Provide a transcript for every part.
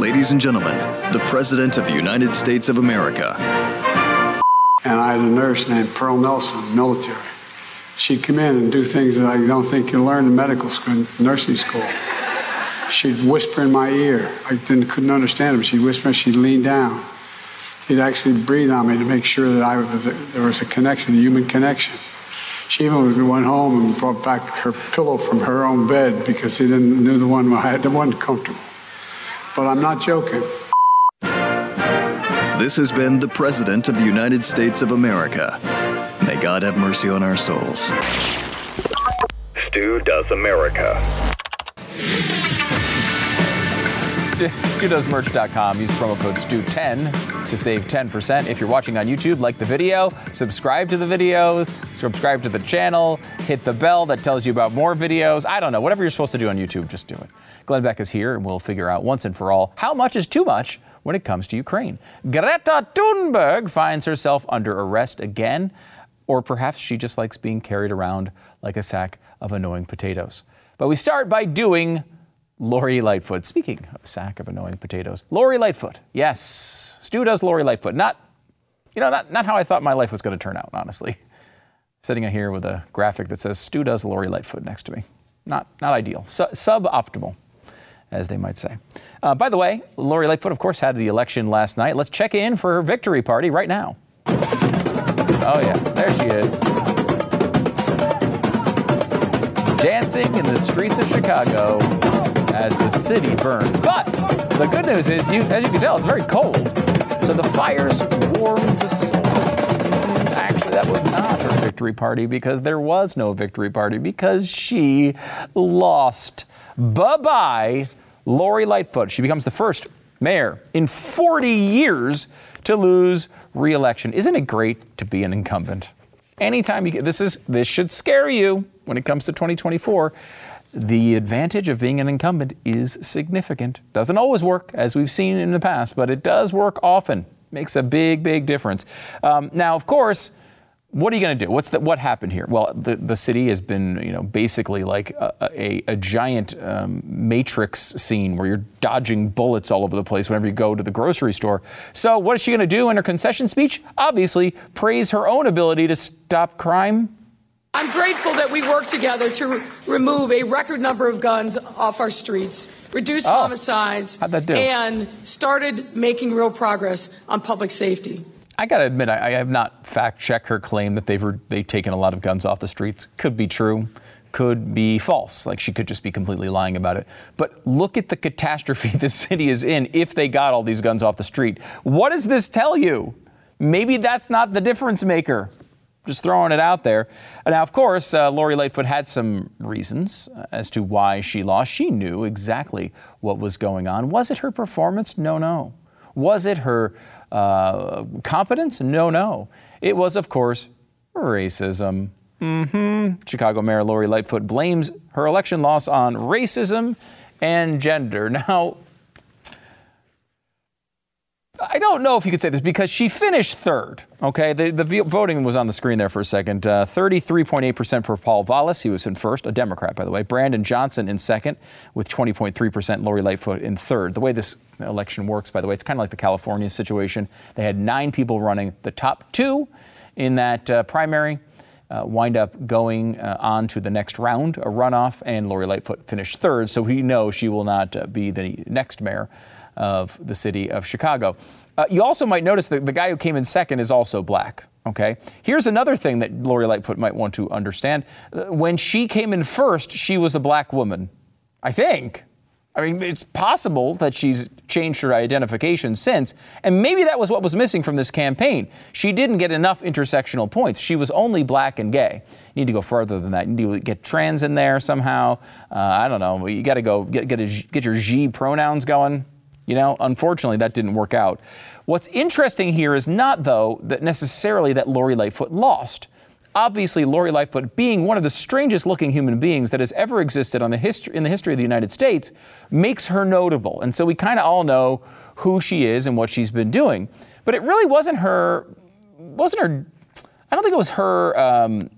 Ladies and gentlemen, the President of the United States of America. And I had a nurse named Pearl Nelson, military. She'd come in and do things that I don't think you learn in medical school, nursing school. She'd whisper in my ear. I didn't, couldn't understand her. She'd whisper, she'd lean down. She'd actually breathe on me to make sure that I was, there was a connection, a human connection. She even went home and brought back her pillow from her own bed because she didn't knew the one I had the one comfortable. But I'm not joking. This has been the President of the United States of America. May God have mercy on our souls. Stu Does America. StuDoesMerch.com. Use promo code STU10 to save 10%. If you're watching on YouTube, like the video, subscribe to the video, subscribe to the channel, hit the bell that tells you about more videos. I don't know, whatever you're supposed to do on YouTube, just do it. Glenn Beck is here, and we'll figure out once and for all how much is too much when it comes to Ukraine. Greta Thunberg finds herself under arrest again, or perhaps she just likes being carried around like a sack of annoying potatoes. But we start by doing Lori Lightfoot. Speaking of sack of annoying potatoes, Lori Lightfoot. Yes, Stu does Lori Lightfoot. Not, you know, not, not how I thought my life was going to turn out, honestly. Sitting here with a graphic that says Stu does Lori Lightfoot next to me. Not, not ideal. Su- suboptimal, as they might say. Uh, by the way, Lori Lightfoot, of course, had the election last night. Let's check in for her victory party right now. Oh, yeah, there she is. Dancing in the streets of Chicago as the city burns. But the good news is, you, as you can tell, it's very cold. So the fires warm the soul. Actually, that was not her victory party because there was no victory party because she lost. Bye bye, Lori Lightfoot. She becomes the first mayor in 40 years to lose re-election. Isn't it great to be an incumbent? Anytime you get this is this should scare you when it comes to 2024 the advantage of being an incumbent is significant. Doesn't always work, as we've seen in the past, but it does work often. Makes a big, big difference. Um, now, of course, what are you going to do? What's the, what happened here? Well, the, the city has been, you know, basically like a, a, a giant um, matrix scene where you're dodging bullets all over the place whenever you go to the grocery store. So, what is she going to do in her concession speech? Obviously, praise her own ability to stop crime I'm grateful that we worked together to re- remove a record number of guns off our streets, reduce Oh. homicides, How'd that do? and started making real progress on public safety. I got to admit, I, I have not fact checked her claim that they've they've taken a lot of guns off the streets. Could be true, could be false. Like she could just be completely lying about it. But look at the catastrophe the city is in if they got all these guns off the street. What does this tell you? Maybe that's not the difference maker. Just throwing it out there. Now, of course, uh, Lori Lightfoot had some reasons as to why she lost. She knew exactly what was going on. Was it her performance? No, no. Was it her uh, competence? No, no. It was, of course, racism. hmm Chicago Mayor Lori Lightfoot blames her election loss on racism and gender. Now, I don't know if you could say this because she finished third. Okay, the, the voting was on the screen there for a second. Uh, 33.8% for Paul Vallas. He was in first, a Democrat, by the way. Brandon Johnson in second, with 20.3%. Lori Lightfoot in third. The way this election works, by the way, it's kind of like the California situation. They had nine people running. The top two in that uh, primary uh, wind up going uh, on to the next round, a runoff, and Lori Lightfoot finished third. So we know she will not uh, be the next mayor of the city of Chicago. Uh, you also might notice that the guy who came in second is also black. Okay. Here's another thing that Lori Lightfoot might want to understand. Uh, When she came in first, she was a black woman. I think. I mean, it's possible that she's changed her identification since. And maybe that was what was missing from this campaign. She didn't get enough intersectional points. She was only black and gay. You need to go further than that. You need to get trans in there somehow. Uh, I don't know. You got to go get, get, a, get your G pronouns going. You know, unfortunately, that didn't work out. What's interesting here is not, though, that necessarily that Lori Lightfoot lost. Obviously, Lori Lightfoot, being one of the strangest looking human beings that has ever existed on the history, in the history of the United States, makes her notable. And so we kind of all know who she is and what she's been doing. But it really wasn't her, wasn't her, I don't think it was her um,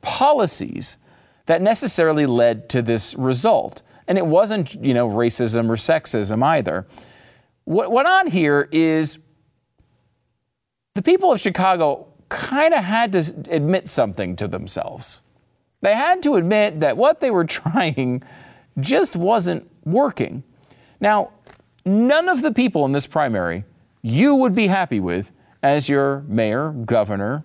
policies that necessarily led to this result. And it wasn't, you know, racism or sexism either. What went on here is the people of Chicago kind of had to admit something to themselves. They had to admit that what they were trying just wasn't working. Now, none of the people in this primary you would be happy with as your mayor, governor,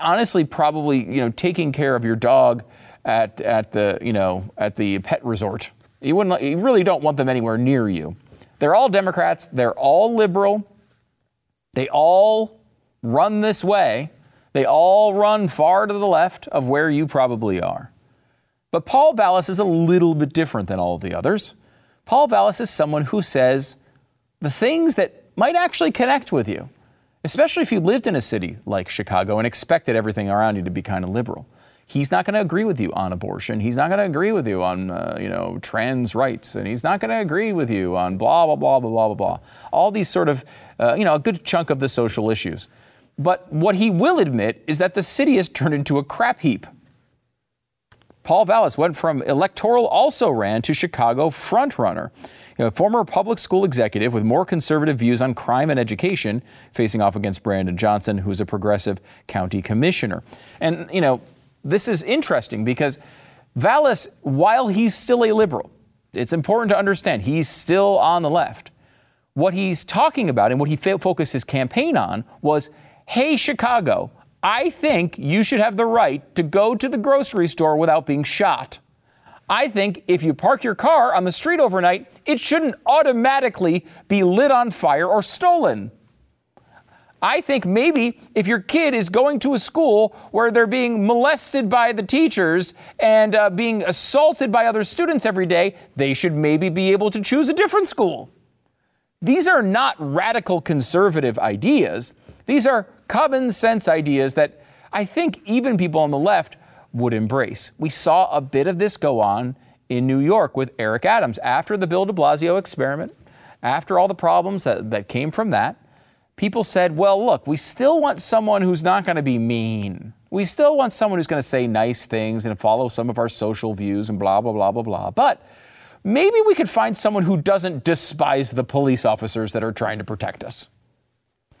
honestly, probably, you know, taking care of your dog at, at the, you know, at the pet resort. You wouldn't, you really don't want them anywhere near you. They're all Democrats. They're all liberal. They all run this way. They all run far to the left of where you probably are. But Paul Vallas is a little bit different than all of the others. Paul Vallas is someone who says the things that might actually connect with you, especially if you lived in a city like Chicago and expected everything around you to be kind of liberal. He's not going to agree with you on abortion. He's not going to agree with you on, uh, you know, trans rights, and he's not going to agree with you on blah blah blah blah blah blah blah. All these sort of, uh, you know, a good chunk of the social issues. But what he will admit is that the city has turned into a crap heap. Paul Vallas went from electoral also ran to Chicago frontrunner. You know, a former public school executive with more conservative views on crime and education, facing off against Brandon Johnson, who's a progressive county commissioner. And, you know, this is interesting because Vallas, while he's still a liberal, it's important to understand he's still on the left. What he's talking about and what he focused his campaign on was hey, Chicago, I think you should have the right to go to the grocery store without being shot. I think if you park your car on the street overnight, it shouldn't automatically be lit on fire or stolen. I think maybe if your kid is going to a school where they're being molested by the teachers and uh, being assaulted by other students every day, they should maybe be able to choose a different school. These are not radical conservative ideas. These are common sense ideas that I think even people on the left would embrace. We saw a bit of this go on in New York with Eric Adams after the Bill de Blasio experiment, after all the problems that, that came from that people said, well, look, we still want someone who's not going to be mean. We still want someone who's going to say nice things and follow some of our social views and blah, blah, blah, blah, blah. But maybe we could find someone who doesn't despise the police officers that are trying to protect us.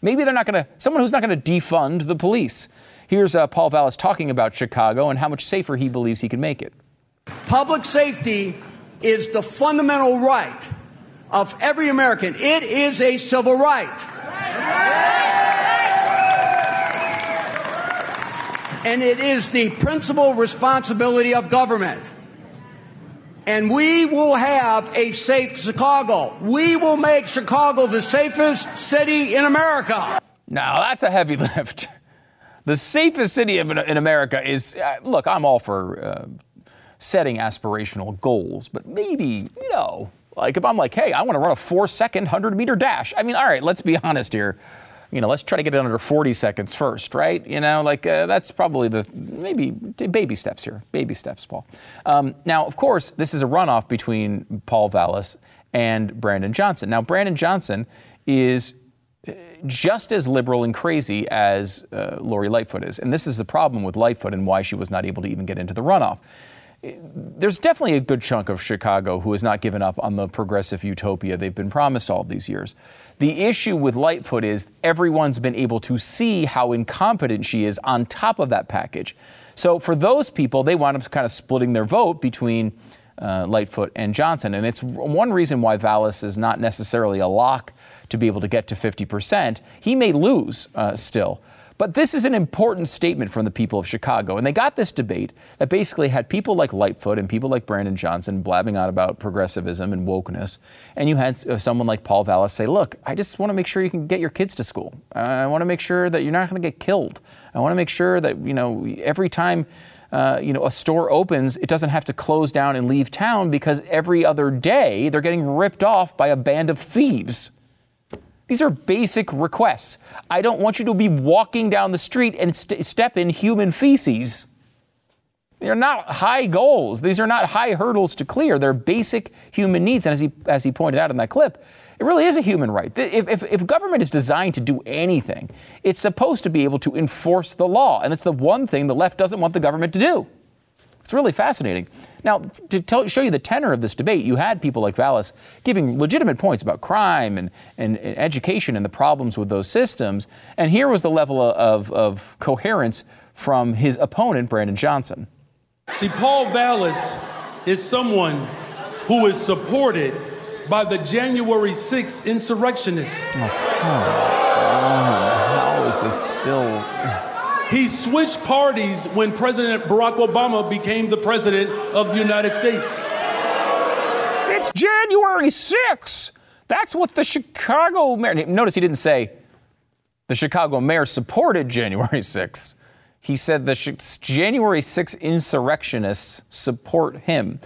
Maybe they're not going to, someone who's not going to defund the police. Here's uh, Paul Vallas talking about Chicago and how much safer he believes he can make it. Public safety is the fundamental right of every American. It is a civil right. And it is the principal responsibility of government. And we will have a safe Chicago. We will make Chicago the safest city in America. Now, that's a heavy lift. The safest city in America is, uh, look, I'm all for uh, setting aspirational goals, but maybe, you know, like if I'm like, hey, I want to run a four second 100 meter dash. I mean, all right, let's be honest here. You know, let's try to get it under 40 seconds first, right? You know, like uh, that's probably the maybe baby steps here. Baby steps, Paul. Um, now, of course, this is a runoff between Paul Vallas and Brandon Johnson. Now, Brandon Johnson is uh, just as liberal and crazy as uh, Lori Lightfoot is. And this is the problem with Lightfoot and why she was not able to even get into the runoff there's definitely a good chunk of Chicago who has not given up on the progressive utopia they've been promised all these years. The issue with Lightfoot is everyone's been able to see how incompetent she is on top of that package. So for those people, they wound up kind of splitting their vote between uh, Lightfoot and Johnson. And it's one reason why Vallas is not necessarily a lock to be able to get to 50%. He may lose uh, still. But this is an important statement from the people of Chicago. And they got this debate that basically had people like Lightfoot and people like Brandon Johnson blabbing on about progressivism and wokeness. And you had uh, someone like Paul Vallas say, look, I just want to make sure you can get your kids to school. I want to make sure that you're not going to get killed. I want to make sure that, you know, every time uh, you know, a store opens, it doesn't have to close down and leave town because every other day they're getting ripped off by a band of thieves. These are basic requests. I don't want you to be walking down the street and st- step in human feces. They're not high goals. These are not high hurdles to clear. They're basic human needs. And as he, as he pointed out in that clip, it really is a human right. If, if, if, government is designed to do anything, it's supposed to be able to enforce the law. And it's the one thing the left doesn't want the government to do. It's really fascinating. Now, to tell, show you the tenor of this debate, you had people like Vallas giving legitimate points about crime and, and, and education and the problems with those systems. And here was the level of, of coherence from his opponent, Brandon Johnson. See, Paul Vallas is someone who is supported by the January 6th insurrectionists. Oh, how is this still? He switched parties when President Barack Obama became the president of the United States. It's January 6th. That's what the Chicago mayor. Notice he didn't say the Chicago mayor supported January 6th. He said the January 6th insurrectionists support him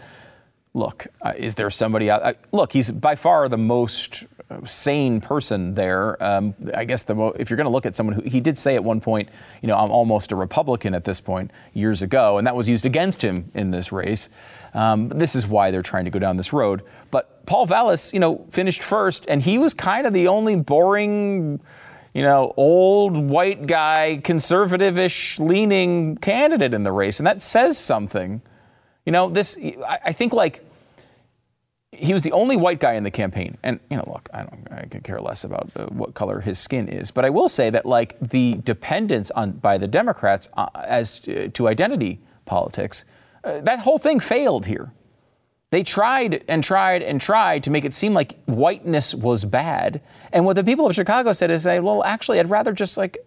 look, uh, is there somebody out? Uh, look, he's by far the most sane person there. Um, I guess the mo- if you're going to look at someone who he did say at one point, you know, I'm almost a Republican at this point years ago, and that was used against him in this race. Um, this is why they're trying to go down this road. But Paul Vallas, you know, finished first, and he was kind of the only boring you know, old white guy, conservative ish leaning candidate in the race. And that says something you know, this, I think like, he was the only white guy in the campaign. And, you know, look, I don't, I could care less about uh, what color his skin is. But I will say that, like, the dependence on, by the Democrats uh, as to, to, identity politics, uh, that whole thing failed here. They tried and tried and tried to make it seem like whiteness was bad. And what the people of Chicago said is, well, actually, I'd rather just like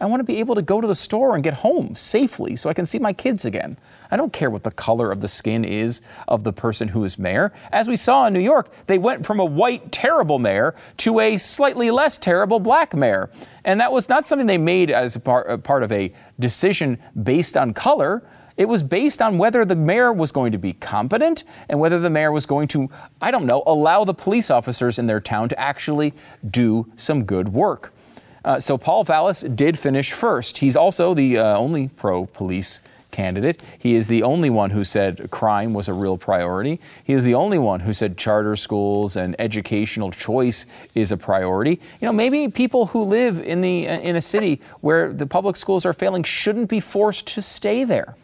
I want to be able to go to the store and get home safely so I can see my kids again. I don't care what the color of the skin is of the person who is mayor. As we saw in New York, they went from a white, terrible mayor to a slightly less terrible black mayor. And that was not something they made as part, part of a decision based on color. It was based on whether the mayor was going to be competent and whether the mayor was going to, I don't know, allow the police officers in their town to actually do some good work. Uh, so Paul Vallas did finish first. He's also the uh, only pro police candidate. He is the only one who said crime was a real priority. He is the only one who said charter schools and educational choice is a priority. You know, maybe people who live in the uh, in a city where the public schools are failing shouldn't be forced to stay there.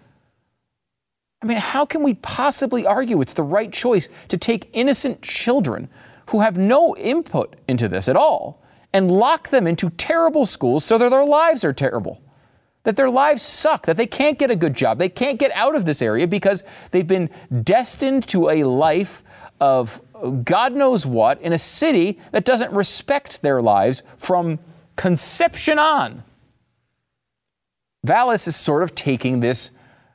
I mean, how can we possibly argue it's the right choice to take innocent children who have no input into this at all and lock them into terrible schools so that their lives are terrible. That their lives suck, that they can't get a good job, they can't get out of this area because they've been destined to a life of God knows what in a city that doesn't respect their lives from conception on. Vallas is sort of taking this,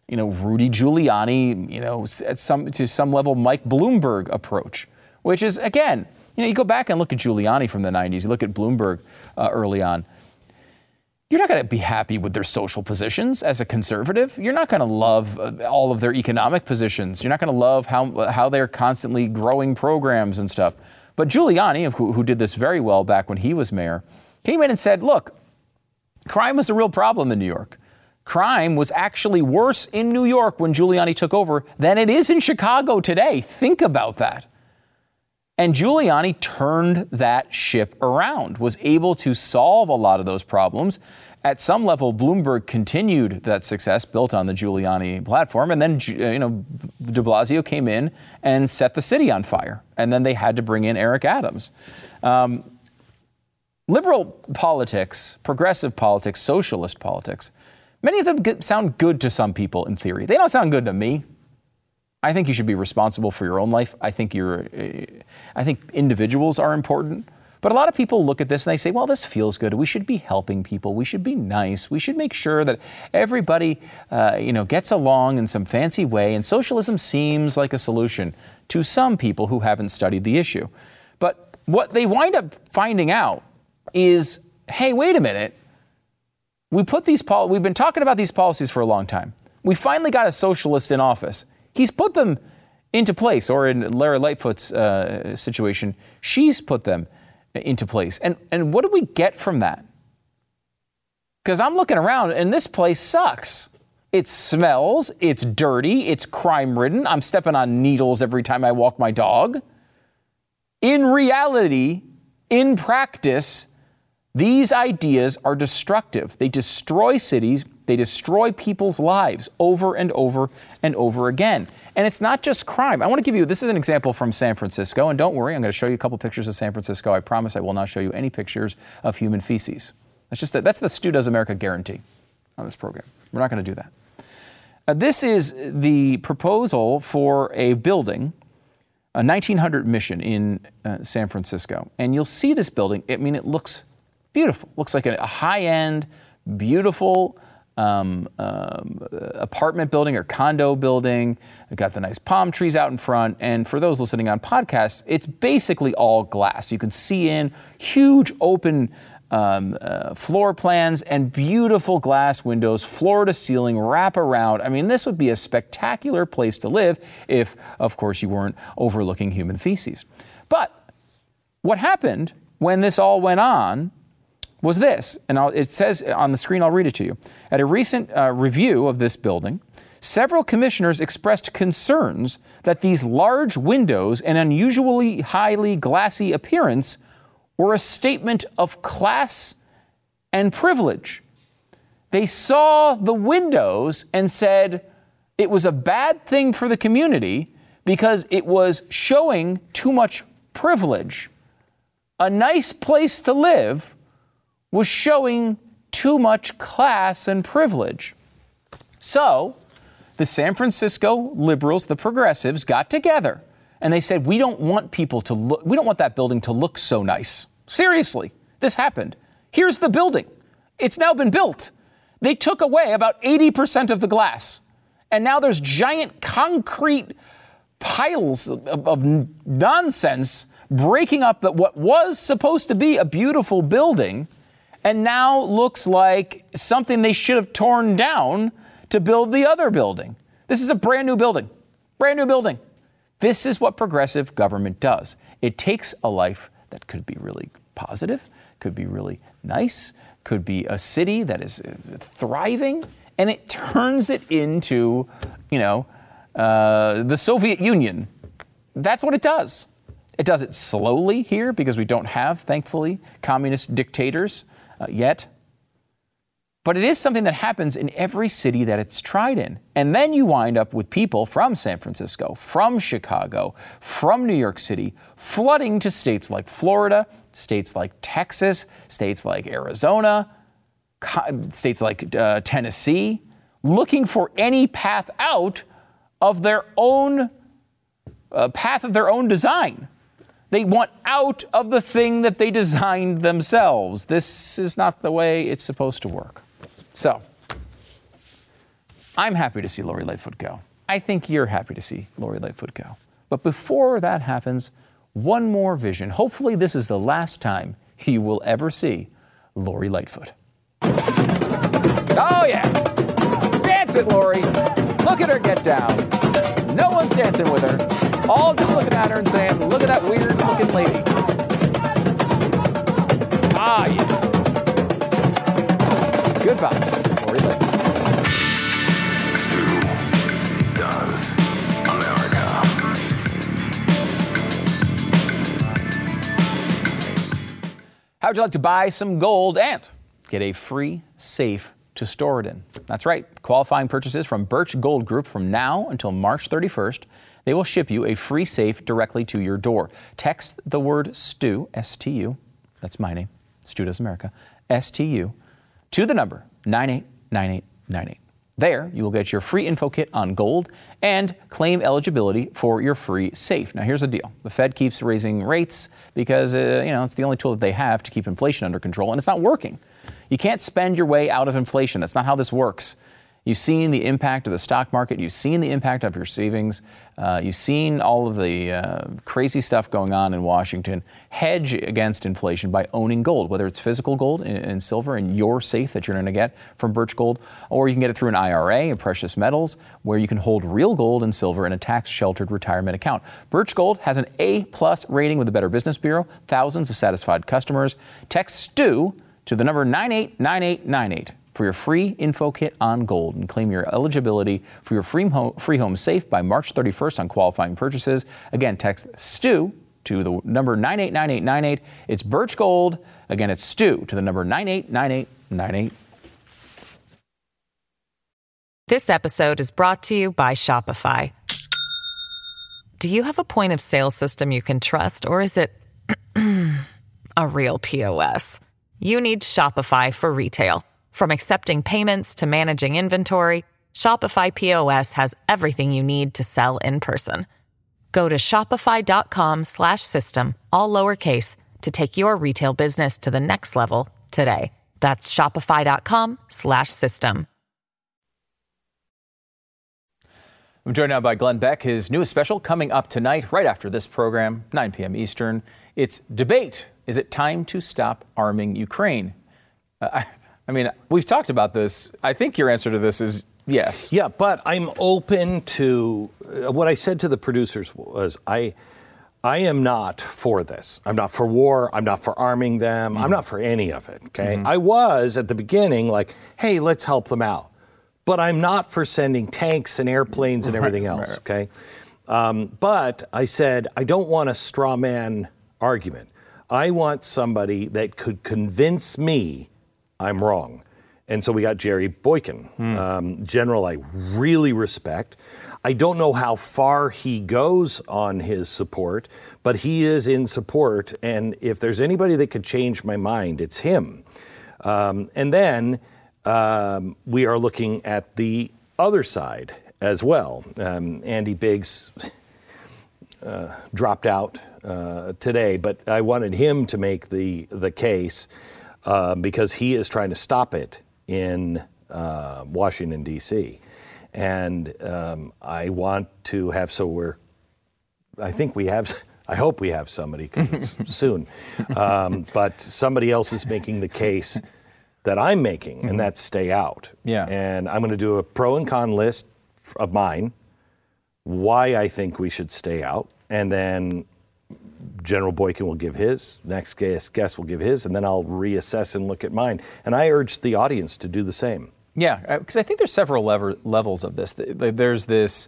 you know, Rudy Giuliani, you know, at some, to some level Mike Bloomberg approach, which is, again, you know, you go back and look at Giuliani from the 90s, you look at Bloomberg uh, early on. You're not going to be happy with their social positions as a conservative. You're not going to love uh, all of their economic positions. You're not going to love how, how they're constantly growing programs and stuff. But Giuliani, who, who did this very well back when he was mayor, came in and said, look, crime was a real problem in New York. Crime was actually worse in New York when Giuliani took over than it is in Chicago today. Think about that. And Giuliani turned that ship around, was able to solve a lot of those problems. At some level, Bloomberg continued that success built on the Giuliani platform. And then, uh, you know, de Blasio came in and set the city on fire. And then they had to bring in Eric Adams. Um, liberal politics, progressive politics, socialist politics, many of them sound good to some people in theory. They don't sound good to me. I think you should be responsible for your own life. I think you're, I think individuals are important. But a lot of people look at this and they say, well, this feels good. We should be helping people. We should be nice. We should make sure that everybody, uh, you know, gets along in some fancy way. And socialism seems like a solution to some people who haven't studied the issue. But what they wind up finding out is, hey, wait a minute. We put these pol- we've been talking about these policies for a long time. We finally got a socialist in office. He's put them into place, or in Lori Lightfoot's uh, situation, she's put them into place. And, and what do we get from that? Because I'm looking around and this place sucks. It smells, it's dirty, it's crime ridden. I'm stepping on needles every time I walk my dog. In reality, in practice, these ideas are destructive. They destroy cities, they destroy people's lives over and over and over again. And it's not just crime. I want to give you this is an example from San Francisco. And don't worry, I'm going to show you a couple pictures of San Francisco. I promise I will not show you any pictures of human feces. That's just that's the Stu Does America guarantee on this program. We're not going to do that. Uh, this is the proposal for a building, a 1900 mission in uh, San Francisco. And you'll see this building. I mean, it looks beautiful. Looks like a, high end, beautiful um, um, apartment building or condo building. We've got the nice palm trees out in front. And for those listening on podcasts, it's basically all glass. You can see in huge open um, uh, floor plans and beautiful glass windows, floor to ceiling, wrap around. I mean, this would be a spectacular place to live if, of course, you weren't overlooking human feces. But what happened when this all went on was this, and I'll, it says on the screen, I'll read it to you. At a recent uh, review of this building, several commissioners expressed concerns that these large windows and unusually highly glassy appearance were a statement of class and privilege. They saw the windows and said it was a bad thing for the community because it was showing too much privilege. A nice place to live was showing too much class and privilege. So, the San Francisco liberals, the progressives, got together and they said, We don't want people to look, we don't want that building to look so nice. Seriously, this happened. Here's the building. It's now been built. They took away about 80% of the glass. And now there's giant concrete piles of, of nonsense breaking up that what was supposed to be a beautiful building and now looks like something they should have torn down to build the other building. This is a brand new building. Brand new building. This is what progressive government does. It takes a life that could be really positive, could be really nice, could be a city that is uh, thriving, and it turns it into, you know, uh, the Soviet Union. That's what it does. It does it slowly here because we don't have, thankfully, communist dictators uh, yet. But it is something that happens in every city that it's tried in. And then you wind up with people from San Francisco, from Chicago, from New York City, flooding to states like Florida, states like Texas, states like Arizona, states like uh, Tennessee, looking for any path out of their own uh, path of their own design. They want out of the thing that they designed themselves. This is not the way it's supposed to work. So, I'm happy to see Lori Lightfoot go. I think you're happy to see Lori Lightfoot go. But before that happens, one more vision. Hopefully, this is the last time you will ever see Lori Lightfoot. Oh, yeah. Dance it, Lori. Look at her get down. No one's dancing with her all just looking at her and saying, Look at that weird looking lady. Ah, yeah. Goodbye. How would you like to buy some gold and get a free safe to store it in? That's right. Qualifying purchases from Birch Gold Group from now until March 31st they will ship you a free safe directly to your door. Text the word STU, S T U, that's my name, Stu Does America, S T U, to the number 989898. There, you will get your free info kit on gold and claim eligibility for your free safe. Now, here's the deal: the Fed keeps raising rates because uh, you know it's the only tool that they have to keep inflation under control, and it's not working. You can't spend your way out of inflation. That's not how this works. You've seen the impact of the stock market. You've seen the impact of your savings. Uh, you've seen all of the uh, crazy stuff going on in Washington. Hedge against inflation by owning gold, whether it's physical gold and, silver in your safe that you're going to get from Birch Gold, or you can get it through an IRA and precious metals where you can hold real gold and silver in a tax sheltered retirement account. Birch Gold has an A plus rating with the Better Business Bureau, thousands of satisfied customers. Text STU to the number 989898 for your free info kit on gold and claim your eligibility for your free home, free home safe by March 31st on qualifying purchases. Again, text STU to the number 989898. It's Birch Gold. Again, it's STU to the number 989898. This episode is brought to you by Shopify. Do you have a point of sale system you can trust, or is it a real POS? You need Shopify for retail. From accepting payments to managing inventory, Shopify POS has everything you need to sell in person. Go to shopify.com/system all lowercase to take your retail business to the next level today. That's shopify.com/system. I'm joined now by Glenn Beck. His newest special coming up tonight, right after this program, 9 p.m. Eastern. It's debate. Is it time to stop arming Ukraine? Uh, I mean, we've talked about this. I think your answer to this is yes. Yeah, but I'm open to uh, what I said to the producers was I I am not for this. I'm not for war. I'm not for arming them. Mm-hmm. I'm not for any of it. Okay. Mm-hmm. I was at the beginning like, hey, let's help them out. But I'm not for sending tanks and airplanes and everything else. Right. Okay. Um, but I said, I don't want a straw man argument. I want somebody that could convince me I'm wrong. And so we got Jerry Boykin, hmm. um, general I really respect. I don't know how far he goes on his support, but he is in support. And if there's anybody that could change my mind, it's him. Um, and then um, we are looking at the other side as well. Um, Andy Biggs uh, dropped out uh, today, but I wanted him to make the, the case uh, because he is trying to stop it in uh, Washington, D.C. And um, I want to have, so we're, I think we have, I hope we have somebody soon. Um, but somebody else is making the case that I'm making, and mm-hmm. that's stay out. Yeah. And I'm going to do a pro and con list of mine, why I think we should stay out, and then General Boykin will give his, next guest, guest will give his, and then I'll reassess and look at mine. And I urge the audience to do the same. Yeah, because uh, I think there's several lever, levels of this. There's this,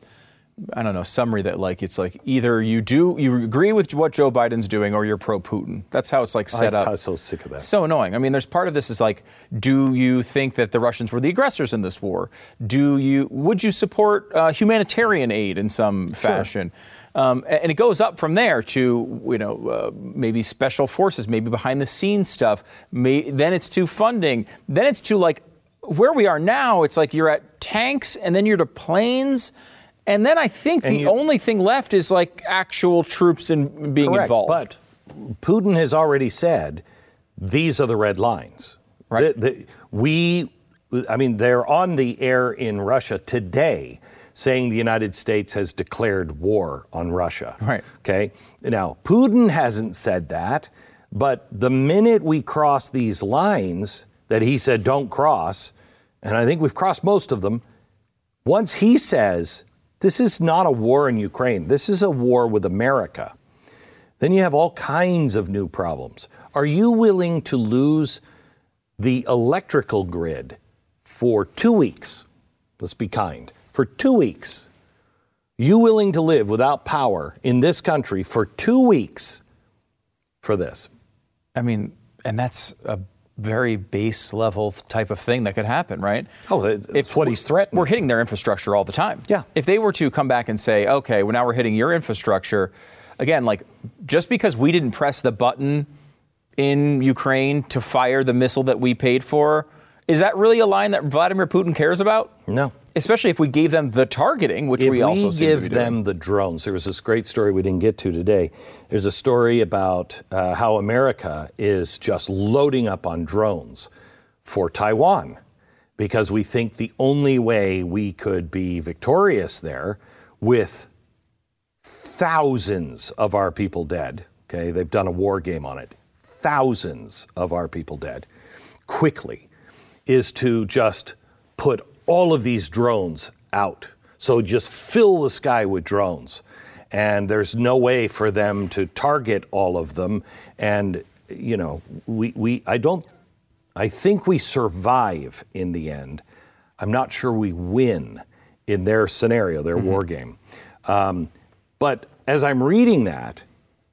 I don't know, summary that like it's like either you do you agree with what Joe Biden's doing or you're pro Putin. That's how it's like set I, up. I'm so sick of that. So annoying. I mean, there's part of this is like, do you think that the Russians were the aggressors in this war? Do you would you support uh, humanitarian aid in some fashion? Um, and it goes up from there to you know uh, maybe special forces, maybe behind the scenes stuff. May, then it's to funding. Then it's to like where we are now. It's like you're at tanks, and then you're to planes. And then I think and the you, only thing left is like actual troops in being correct, involved. But Putin has already said these are the red lines. Right. The, the, we, I mean, they're on the air in Russia today saying the United States has declared war on Russia. Right. Okay. Now, Putin hasn't said that, but the minute we cross these lines that he said don't cross, and I think we've crossed most of them, once he says this is not a war in Ukraine, this is a war with America, then you have all kinds of new problems. Are you willing to lose the electrical grid for two weeks? Let's be kind for two weeks. You willing to live without power in this country for two weeks for this? I mean, and that's a very base level type of thing that could happen, right? Oh, it's if what he's threatening. We're hitting their infrastructure all the time. Yeah. If they were to come back and say, okay, well, now we're hitting your infrastructure, again, like just because we didn't press the button in Ukraine to fire the missile that we paid for, Is that really a line that Vladimir Putin cares about? No. Especially if we gave them the targeting, which if we also to give them the drones, there was this great story we didn't get to today. There's a story about uh, how America is just loading up on drones for Taiwan because we think the only way we could be victorious there with thousands of our people dead, okay, they've done a war game on it, thousands of our people dead, quickly, is to just put all of these drones out. So just fill the sky with drones. And there's no way for them to target all of them. And, you know, we, we I don't, I think we survive in the end. I'm not sure we win in their scenario, their war game. Um, but as I'm reading that,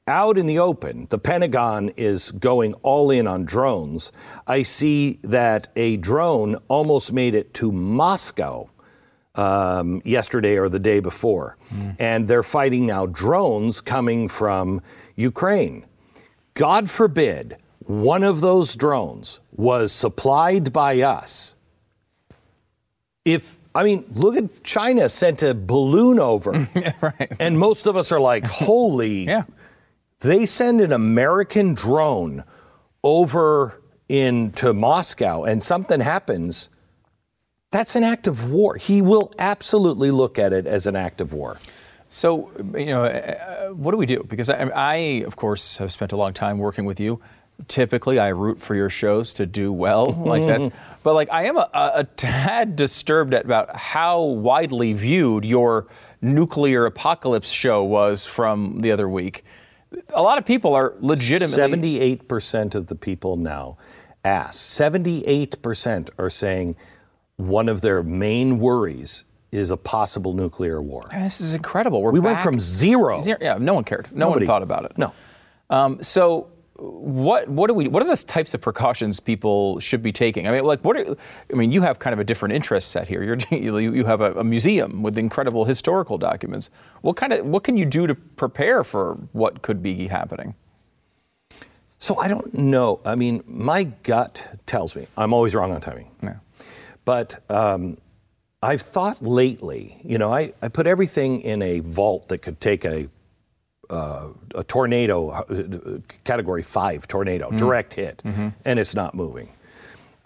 out in the open, the Pentagon is going all in on drones. I see that a drone almost made it to Moscow um, yesterday or the day before. And they're fighting now drones coming from Ukraine. God forbid one of those drones was supplied by us. If I mean, look at China sent a balloon over, right. and most of us are like, "Holy!" Yeah. They send an American drone over into Moscow, and something happens. That's an act of war. He will absolutely look at it as an act of war. So, you know, uh, what do we do? Because I, I, of course, have spent a long time working with you. Typically, I root for your shows to do well, like that's. But like, I am a, a a tad disturbed at about how widely viewed your nuclear apocalypse show was from the other week. A lot of people are legitimately. Seventy-eight percent of the people now ask. Seventy-eight percent are saying one of their main worries is a possible nuclear war. This is incredible. We're We went from zero. Zero- Yeah, no one cared. No Nobody- one thought about it. No. Um, so, what what do we? What are those types of precautions people should be taking? I mean, like, what? Are, I mean, you have kind of a different interest set here. You're, you you have a, a museum with incredible historical documents. What kind of what can you do to prepare for what could be happening? So I don't know. I mean, my gut tells me I'm always wrong on timing. Yeah. But um, I've thought lately, you know, I, I put everything in a vault that could take a uh, a tornado, uh, category five tornado, direct hit, and it's not moving.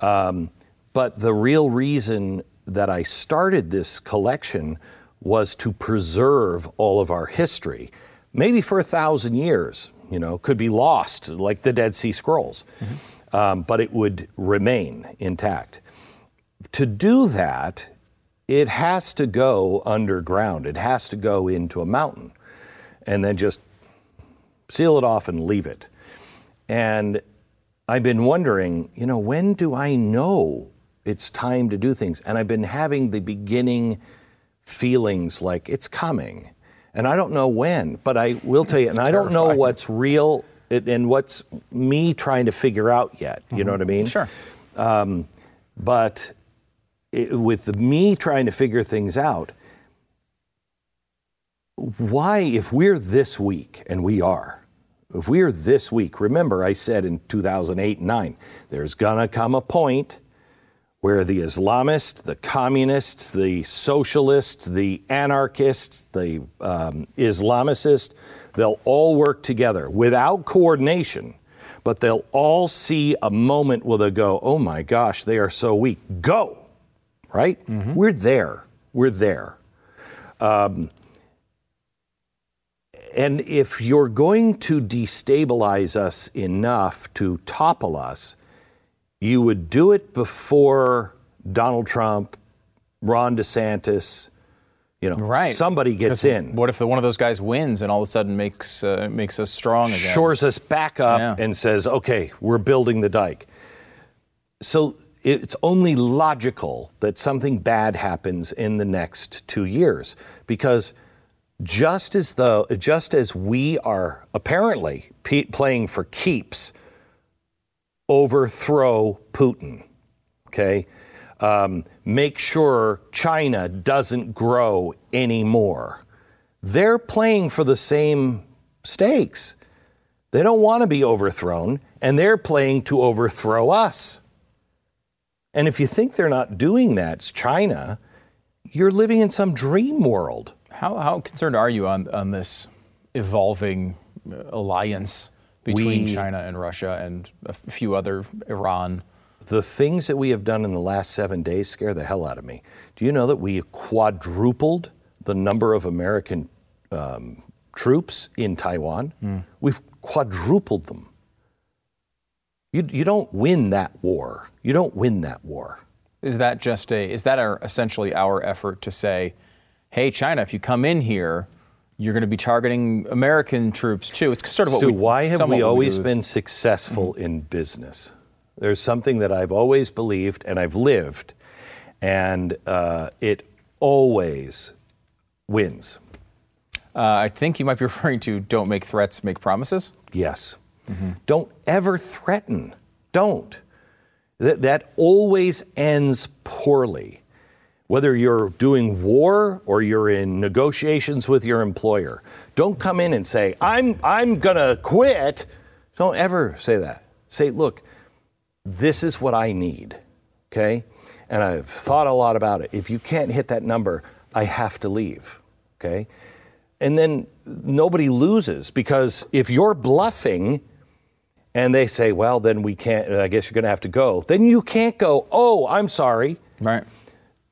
Um, but the real reason that I started this collection was to preserve all of our history, maybe for a thousand years. You know, could be lost like the Dead Sea Scrolls, um, but it would remain intact. To do that, it has to go underground. It has to go into a mountain, and then just seal it off and leave it. And I've been wondering, you know, when do I know it's time to do things? And I've been having the beginning feelings like it's coming. And I don't know when, but I will tell you, and I don't know what's real and what's me trying to figure out yet. You know what I mean? Sure. Um, but it, with me trying to figure things out, why, if we're this weak, and we are, if we're this weak, remember I said in 2008 and 9, there's gonna come a point where the Islamists, the communists, the socialists, the anarchists, the um, Islamicists, they'll all work together without coordination, but they'll all see a moment where they'll go, oh my gosh, they are so weak. Go! Right? We're there. We're there. Um, and if you're going to destabilize us enough to topple us, you would do it before Donald Trump, Ron DeSantis, you know, Right. somebody gets in, What if the, one of those guys wins and all of a sudden makes uh, makes us strong again? shores us back up, Yeah. and says, okay, we're building the dike. So it's only logical that something bad happens in the next two years because just as though just as we are apparently playing for keeps overthrow putin okay? Um, make sure china doesn't grow anymore. They're playing for the same stakes. They don't want to be overthrown and they're playing to overthrow us. And if you think they're not doing that, it's China, you're living in some dream world. How, how concerned are you on, on this evolving uh, alliance between We- China and Russia and a few other, Iran? The things that we have done in the last seven days scare the hell out of me. Do you know that we quadrupled the number of American um, troops in Taiwan? We've quadrupled them. You, you don't win that war. You don't win that war. Is that just a, is that our, essentially our effort to say, hey, China, if you come in here, you're going to be targeting American troops too? It's sort of what Stu, we, why have we always with- been successful in business? There's something that I've always believed and I've lived, and uh, it always wins. Uh, I think you might be referring to don't make threats, make promises. Yes. Don't ever threaten. Don't. That, that always ends poorly. Whether you're doing war or you're in negotiations with your employer, don't come in and say, I'm, I'm going to quit. Don't ever say that. Say, look, this is what I need, okay? And I've thought a lot about it. If you can't hit that number, I have to leave, okay? And then nobody loses because if you're bluffing and they say, well, then we can't, I guess you're going to have to go, then you can't go, oh, I'm sorry. Right.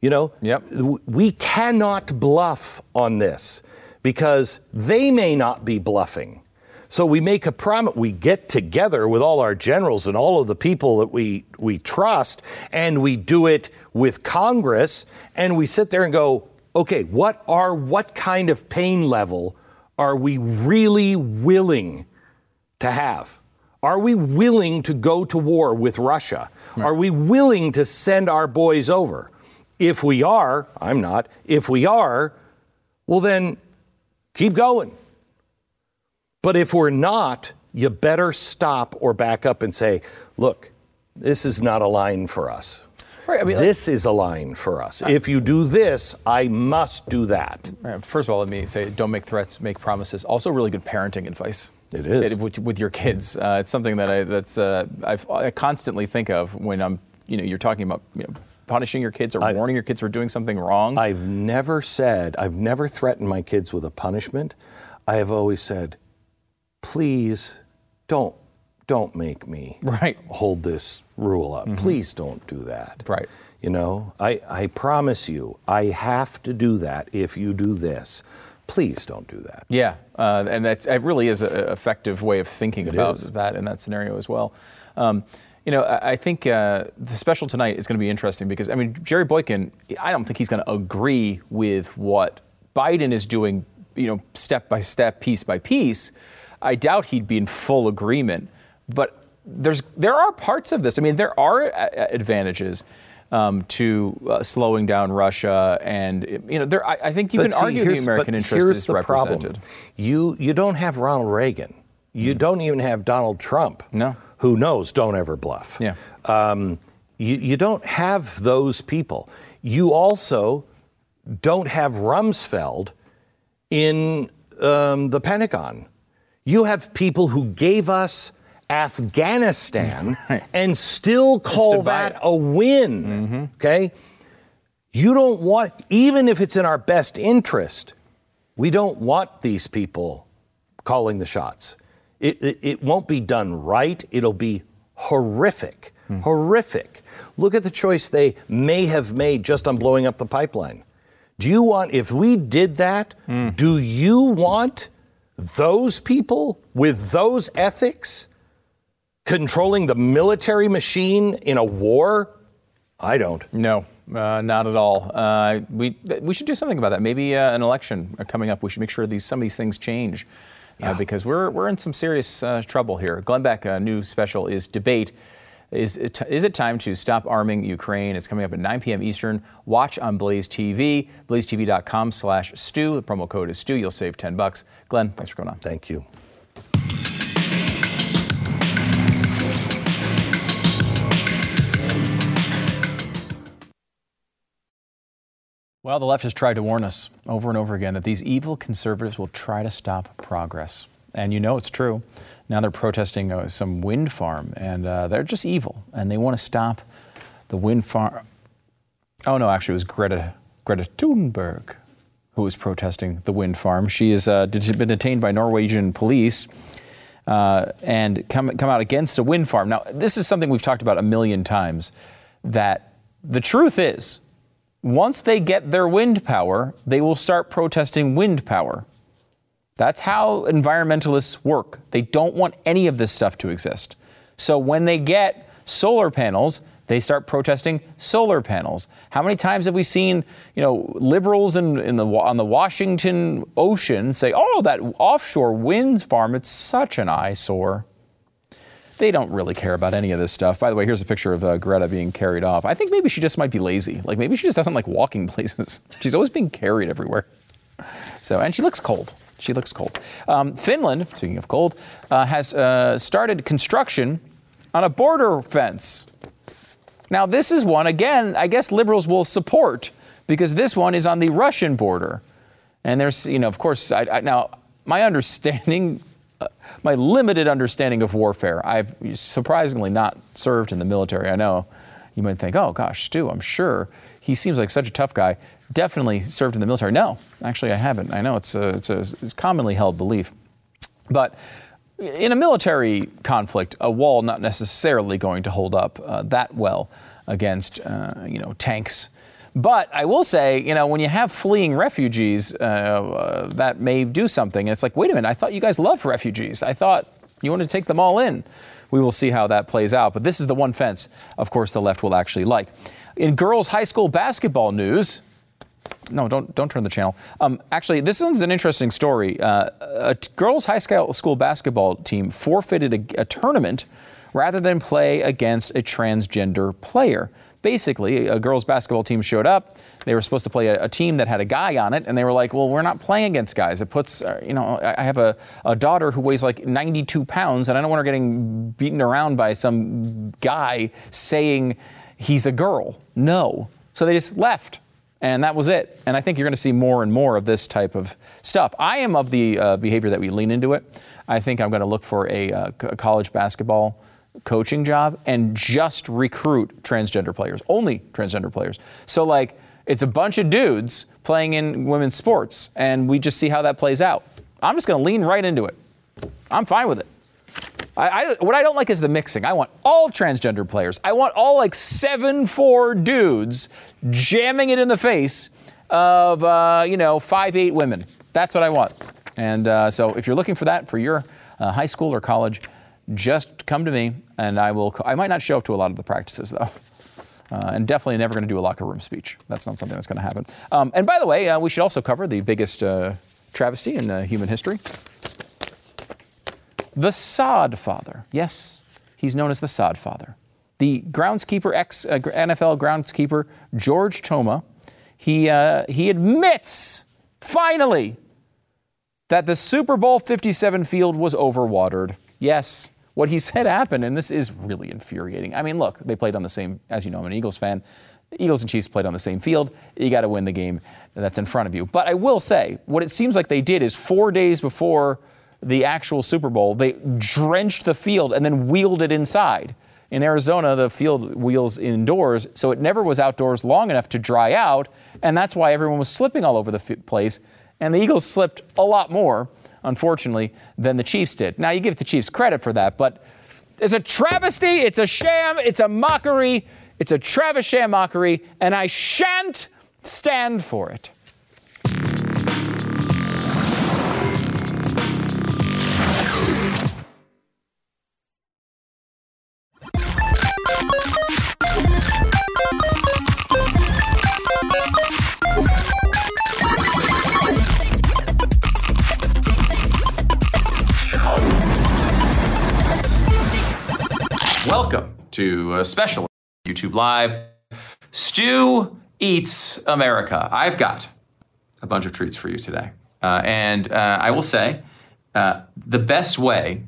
You know, Yep. we cannot bluff on this because they may not be bluffing. So we make a promise. We get together with all our generals and all of the people that we we trust, and we do it with Congress, and we sit there and go, okay, what are what kind of pain level are we really willing to have? Are we willing to go to war with Russia? Are we willing to send our boys over? If we are, I'm not, if we are, well, then keep going. But if we're not, you better stop or back up and say, look, this is not a line for us. Right, I mean, this is a line for us. If you do this, I must do that. First of all, let me say, don't make threats, make promises. Also, really good parenting advice. It is. It- with, with your kids. Uh, it's something that I that's uh, I constantly think of when I'm, you know, you're talking about you know, punishing your kids or I- warning your kids for doing something wrong. I've never said, I've never threatened my kids with a punishment. I have always said, please don't, don't make me Right. hold this rule up. Please don't do that. Right. You know, I, I promise you, I have to do that if you do this. Please don't do that. Yeah, uh, and that's it. Really is an effective way of thinking It about is. that in that scenario as well. Um, you know, I, I think uh, the special tonight is going to be interesting because I mean, Jerry Boykin. I don't think he's going to agree with what Biden is doing. You know, step by step, piece by piece. I doubt he'd be in full agreement, but there's there are parts of this. I mean, there are uh, advantages. Um, to uh, slowing down Russia, and you know, there. I, I think you But can see, argue the American interest here's is the represented. Problem. You you don't have Ronald Reagan. You don't even have Donald Trump. No. Who knows? Don't ever bluff. Yeah. Um, you, you don't have those people. You also don't have Rumsfeld in um, the Pentagon. You have people who gave us Afghanistan and still call that a win. Okay? You don't want, even if it's in our best interest, we don't want these people calling the shots. It, it, it won't be done right. It'll be horrific. Horrific. Look at the choice they may have made just on blowing up the pipeline. Do you want, if we did that, do you want those people with those ethics controlling the military machine in a war? I don't. No, uh, not at all. Uh, we we should do something about that. Maybe uh, an election coming up. We should make sure these some of these things change, uh, because we're we're in some serious uh, trouble here. Glenn Beck, a new special is debate. Is it, is it time to stop arming Ukraine? It's coming up at 9 p.m. Eastern. Watch on Blaze TV, blazetv.com slash Stu. The promo code is Stu. You'll save 10 bucks. Glenn, thanks for coming on. Thank you. Well, the left has tried to warn us over and over again that these evil conservatives will try to stop progress. And you know it's true. Now they're protesting uh, some wind farm, and uh, they're just evil, and they want to stop the wind farm. Oh no, actually, it was Greta Greta Thunberg who was protesting the wind farm. She has uh, been detained by Norwegian police uh, and come come out against a wind farm. Now, this is something we've talked about a million times. That the truth is, once they get their wind power, they will start protesting wind power. That's how environmentalists work. They don't want any of this stuff to exist. So when they get solar panels, they start protesting solar panels. How many times have we seen, you know, liberals in, in the, on the Washington Ocean say, "Oh, that offshore wind farm, it's such an eyesore." They don't really care about any of this stuff. By the way, here's a picture of uh, Greta being carried off. I think maybe she just might be lazy. Like maybe she just doesn't like walking places. She's always being carried everywhere. So, and she looks cold. She looks cold. Um, Finland, speaking of cold, uh, has uh, started construction on a border fence. Now, this is one, again, I guess liberals will support because this one is on the Russian border. And there's, you know, of course, I, I, now, my understanding, my limited understanding of warfare, I've surprisingly not served in the military. I know you might think, oh gosh, Stu, I'm sure he seems like such a tough guy. Definitely served in the military. No, actually, I haven't. I know it's a, it's a it's commonly held belief. But in a military conflict, a wall not necessarily going to hold up uh, that well against uh, you know tanks. But I will say, you know, when you have fleeing refugees, uh, uh, that may do something. And it's like, wait a minute, I thought you guys loved refugees. I thought you wanted to take them all in. We will see how that plays out. But this is the one fence, of course, the left will actually like. In girls' high school basketball news, no, don't don't turn the channel. Um, actually, this one's an interesting story. Uh, a girls' high school basketball team forfeited a, a, tournament rather than play against a transgender player. Basically, a girls' basketball team showed up. They were supposed to play a, a team that had a guy on it, and they were like, "Well, we're not playing against guys. It puts, uh, you know, I have a, a daughter who weighs like 92 pounds, and I don't want her getting beaten around by some guy saying he's a girl. No." So they just left and that was it. And I think you're going to see more and more of this type of stuff. I am of the uh, behavior that we lean into it. I think I'm going to look for a, uh, college basketball coaching job and just recruit transgender players, only transgender players. So, like, it's a bunch of dudes playing in women's sports, and we just see how that plays out. I'm just going to lean right into it. I'm fine with it. I, I, what I don't like is the mixing. I want all transgender players. I want all like seven four dudes jamming it in the face of uh, you know five eight women. That's what I want. And uh, so if you're looking for that for your uh, high school or college, just come to me, and I will. I might not show up to a lot of the practices though. Uh, and definitely never going to do a locker room speech. That's not something that's going to happen. Um, and by the way, uh, we should also cover the biggest uh, travesty in uh, human history the sod father. Yes, he's known as the sod father. The groundskeeper, ex uh, NFL groundskeeper, George Toma, he, uh, he admits, finally, that the Super Bowl 57 field was overwatered. Yes, what he said happened, and this is really infuriating. I mean, look, they played on the same, as you know, I'm an Eagles fan. Eagles and Chiefs played on the same field. You got to win the game that's in front of you. But I will say, what it seems like they did is four days before the actual Super Bowl, they drenched the field and then wheeled it inside. In Arizona, the field wheels indoors, so it never was outdoors long enough to dry out, and that's why everyone was slipping all over the place. And the Eagles slipped a lot more, unfortunately, than the Chiefs did. Now, you give the Chiefs credit for that, but it's a travesty, it's a sham, it's a mockery, it's a Travis sham mockery, and I shan't stand for it. To a special YouTube Live. Stu Eats America. I've got a bunch of treats for you today. Uh, and uh, I will say uh, the best way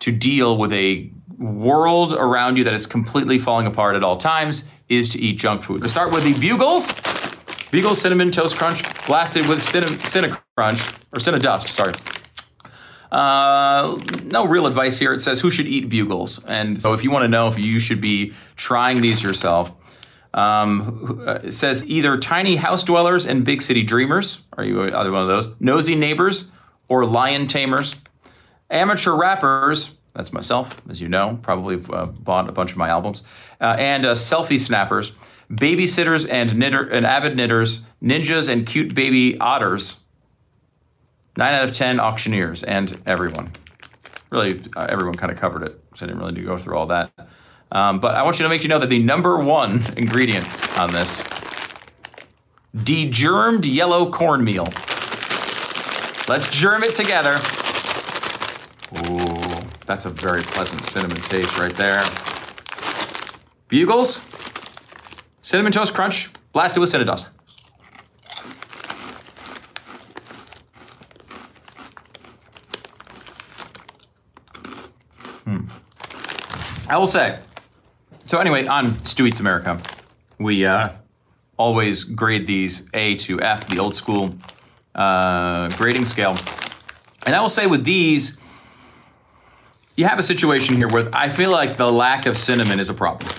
to deal with a world around you that is completely falling apart at all times is to eat junk food. Let's start with the Bugles. Bugles Cinnamon Toast Crunch, blasted with Cinnamon Crunch, or Cinnamon Dust. sorry. Uh, no real advice here. It says who should eat bugles. And so if you want to know if you should be trying these yourself, Um, uh, it says either tiny house dwellers and big city dreamers. Are you either one of those? Nosy neighbors or lion tamers. Amateur rappers. That's myself, as you know. Probably uh, bought a bunch of my albums. Uh, and uh, selfie snappers, babysitters and knitter and avid knitters, ninjas and cute baby otters. Nine out of ten auctioneers and everyone. Really, uh, everyone kind of covered it, so I didn't really need to go through all that. Um, but I want you to make you know that the number one ingredient on this degermed yellow cornmeal. Let's germ it together. Ooh, that's a very pleasant cinnamon taste right there. Bugles, cinnamon toast crunch, blasted with cinnamon Hmm. I will say, so anyway, on Stu Eats America, we uh, always grade these A to F, the old school uh, grading scale. And I will say with these, you have a situation here where I feel like the lack of cinnamon is a problem.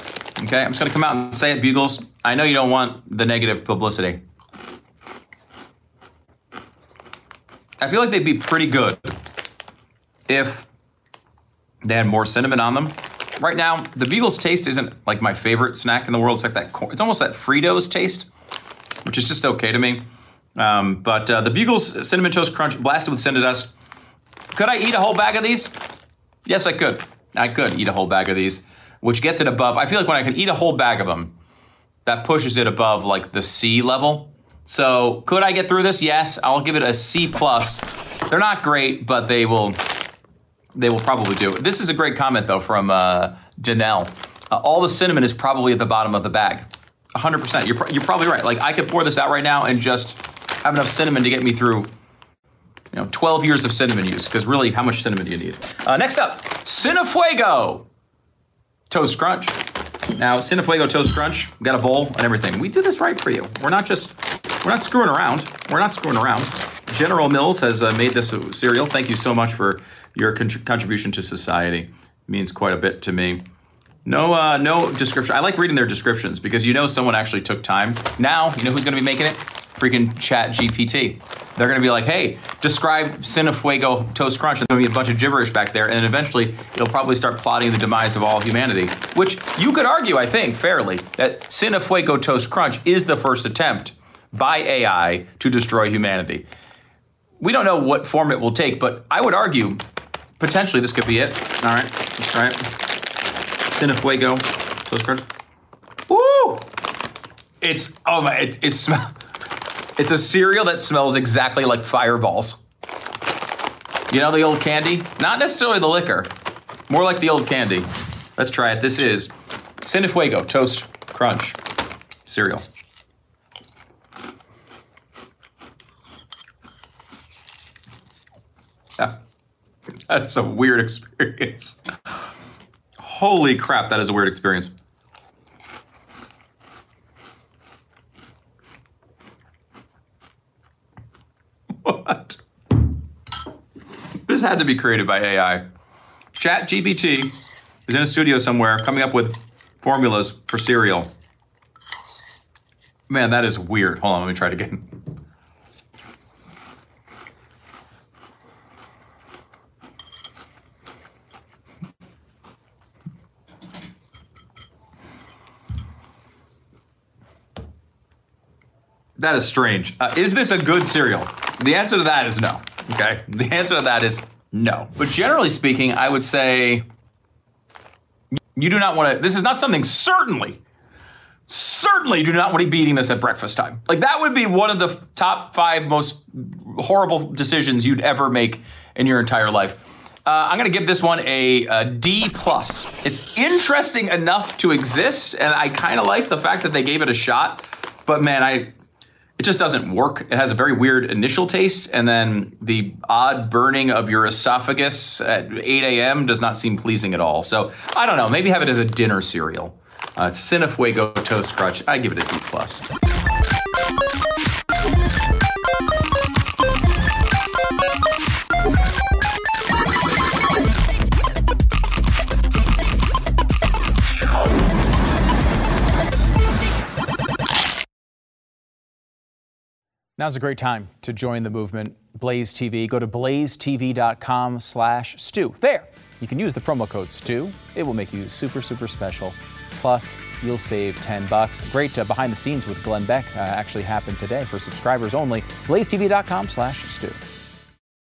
Okay, I'm just gonna come out and say it, Bugles. I know you don't want the negative publicity. I feel like they'd be pretty good if they had more cinnamon on them. Right now, the Bugles taste isn't like my favorite snack in the world. It's like that. It's almost that Fritos taste, which is just okay to me. Um, but uh, the Bugles cinnamon toast crunch blasted with Cinnadust. Could I eat a whole bag of these? Yes, I could. I could eat a whole bag of these, which gets it above. I feel like when I can eat a whole bag of them, that pushes it above like the C level. So could I get through this? Yes, I'll give it a C plus. They're not great, but they will they will probably do. This is a great comment though from uh, Danelle. Uh, all the cinnamon is probably at the bottom of the bag. 100%. You're, you're probably right. Like I could pour this out right now and just have enough cinnamon to get me through you know, 12 years of cinnamon use, because really, how much cinnamon do you need? Uh, next up, Cinefuego Toast Crunch. Now, Cinefuego Toast Crunch, got a bowl and everything. We do this right for you. We're not just, we're not screwing around. We're not screwing around. General Mills has uh, made this cereal. Thank you so much for your con- contribution to society. Means quite a bit to me. No, uh, no description. I like reading their descriptions because you know someone actually took time. Now, you know who's going to be making it? Freaking Chat GPT. They're going to be like, hey, describe Cinefuego Toast Crunch. And there'll be a bunch of gibberish back there. And eventually, it'll probably start plotting the demise of all humanity. Which you could argue, I think, fairly, that Cinefuego Toast Crunch is the first attempt by AI to destroy humanity. We don't know what form it will take, but I would argue potentially this could be it. All right, let's try it. Cinefuego Toast Crunch. Woo! It's, oh my, it, it smells. It's a cereal that smells exactly like fireballs. You know the old candy? Not necessarily the liquor, more like the old candy. Let's try it. This is Cinefuego Toast Crunch cereal. That's a weird experience. Holy crap, that is a weird experience. What? This had to be created by AI. Chat GPT is in a studio somewhere coming up with formulas for cereal. Man, that is weird. Hold on, let me try it again. That is strange. Uh, is this a good cereal? The answer to that is no. Okay. The answer to that is no. But generally speaking, I would say you do not want to. This is not something certainly, certainly do not want to be eating this at breakfast time. Like that would be one of the top five most horrible decisions you'd ever make in your entire life. Uh, I'm going to give this one a, a D plus. It's interesting enough to exist, and I kind of like the fact that they gave it a shot. But man, I it just doesn't work. It has a very weird initial taste, and then the odd burning of your esophagus at 8 a.m. does not seem pleasing at all. So I don't know. Maybe have it as a dinner cereal. Uh, Cinefuego Toast Crunch. I give it a D plus. Now's a great time to join the movement, Blaze TV. Go to blazetv.com slash Stu. There, you can use the promo code Stu. It will make you super, super special. Plus, you'll save 10 bucks. Great uh, behind the scenes with Glenn Beck uh, actually happened today for subscribers only. blazetv.com slash Stu.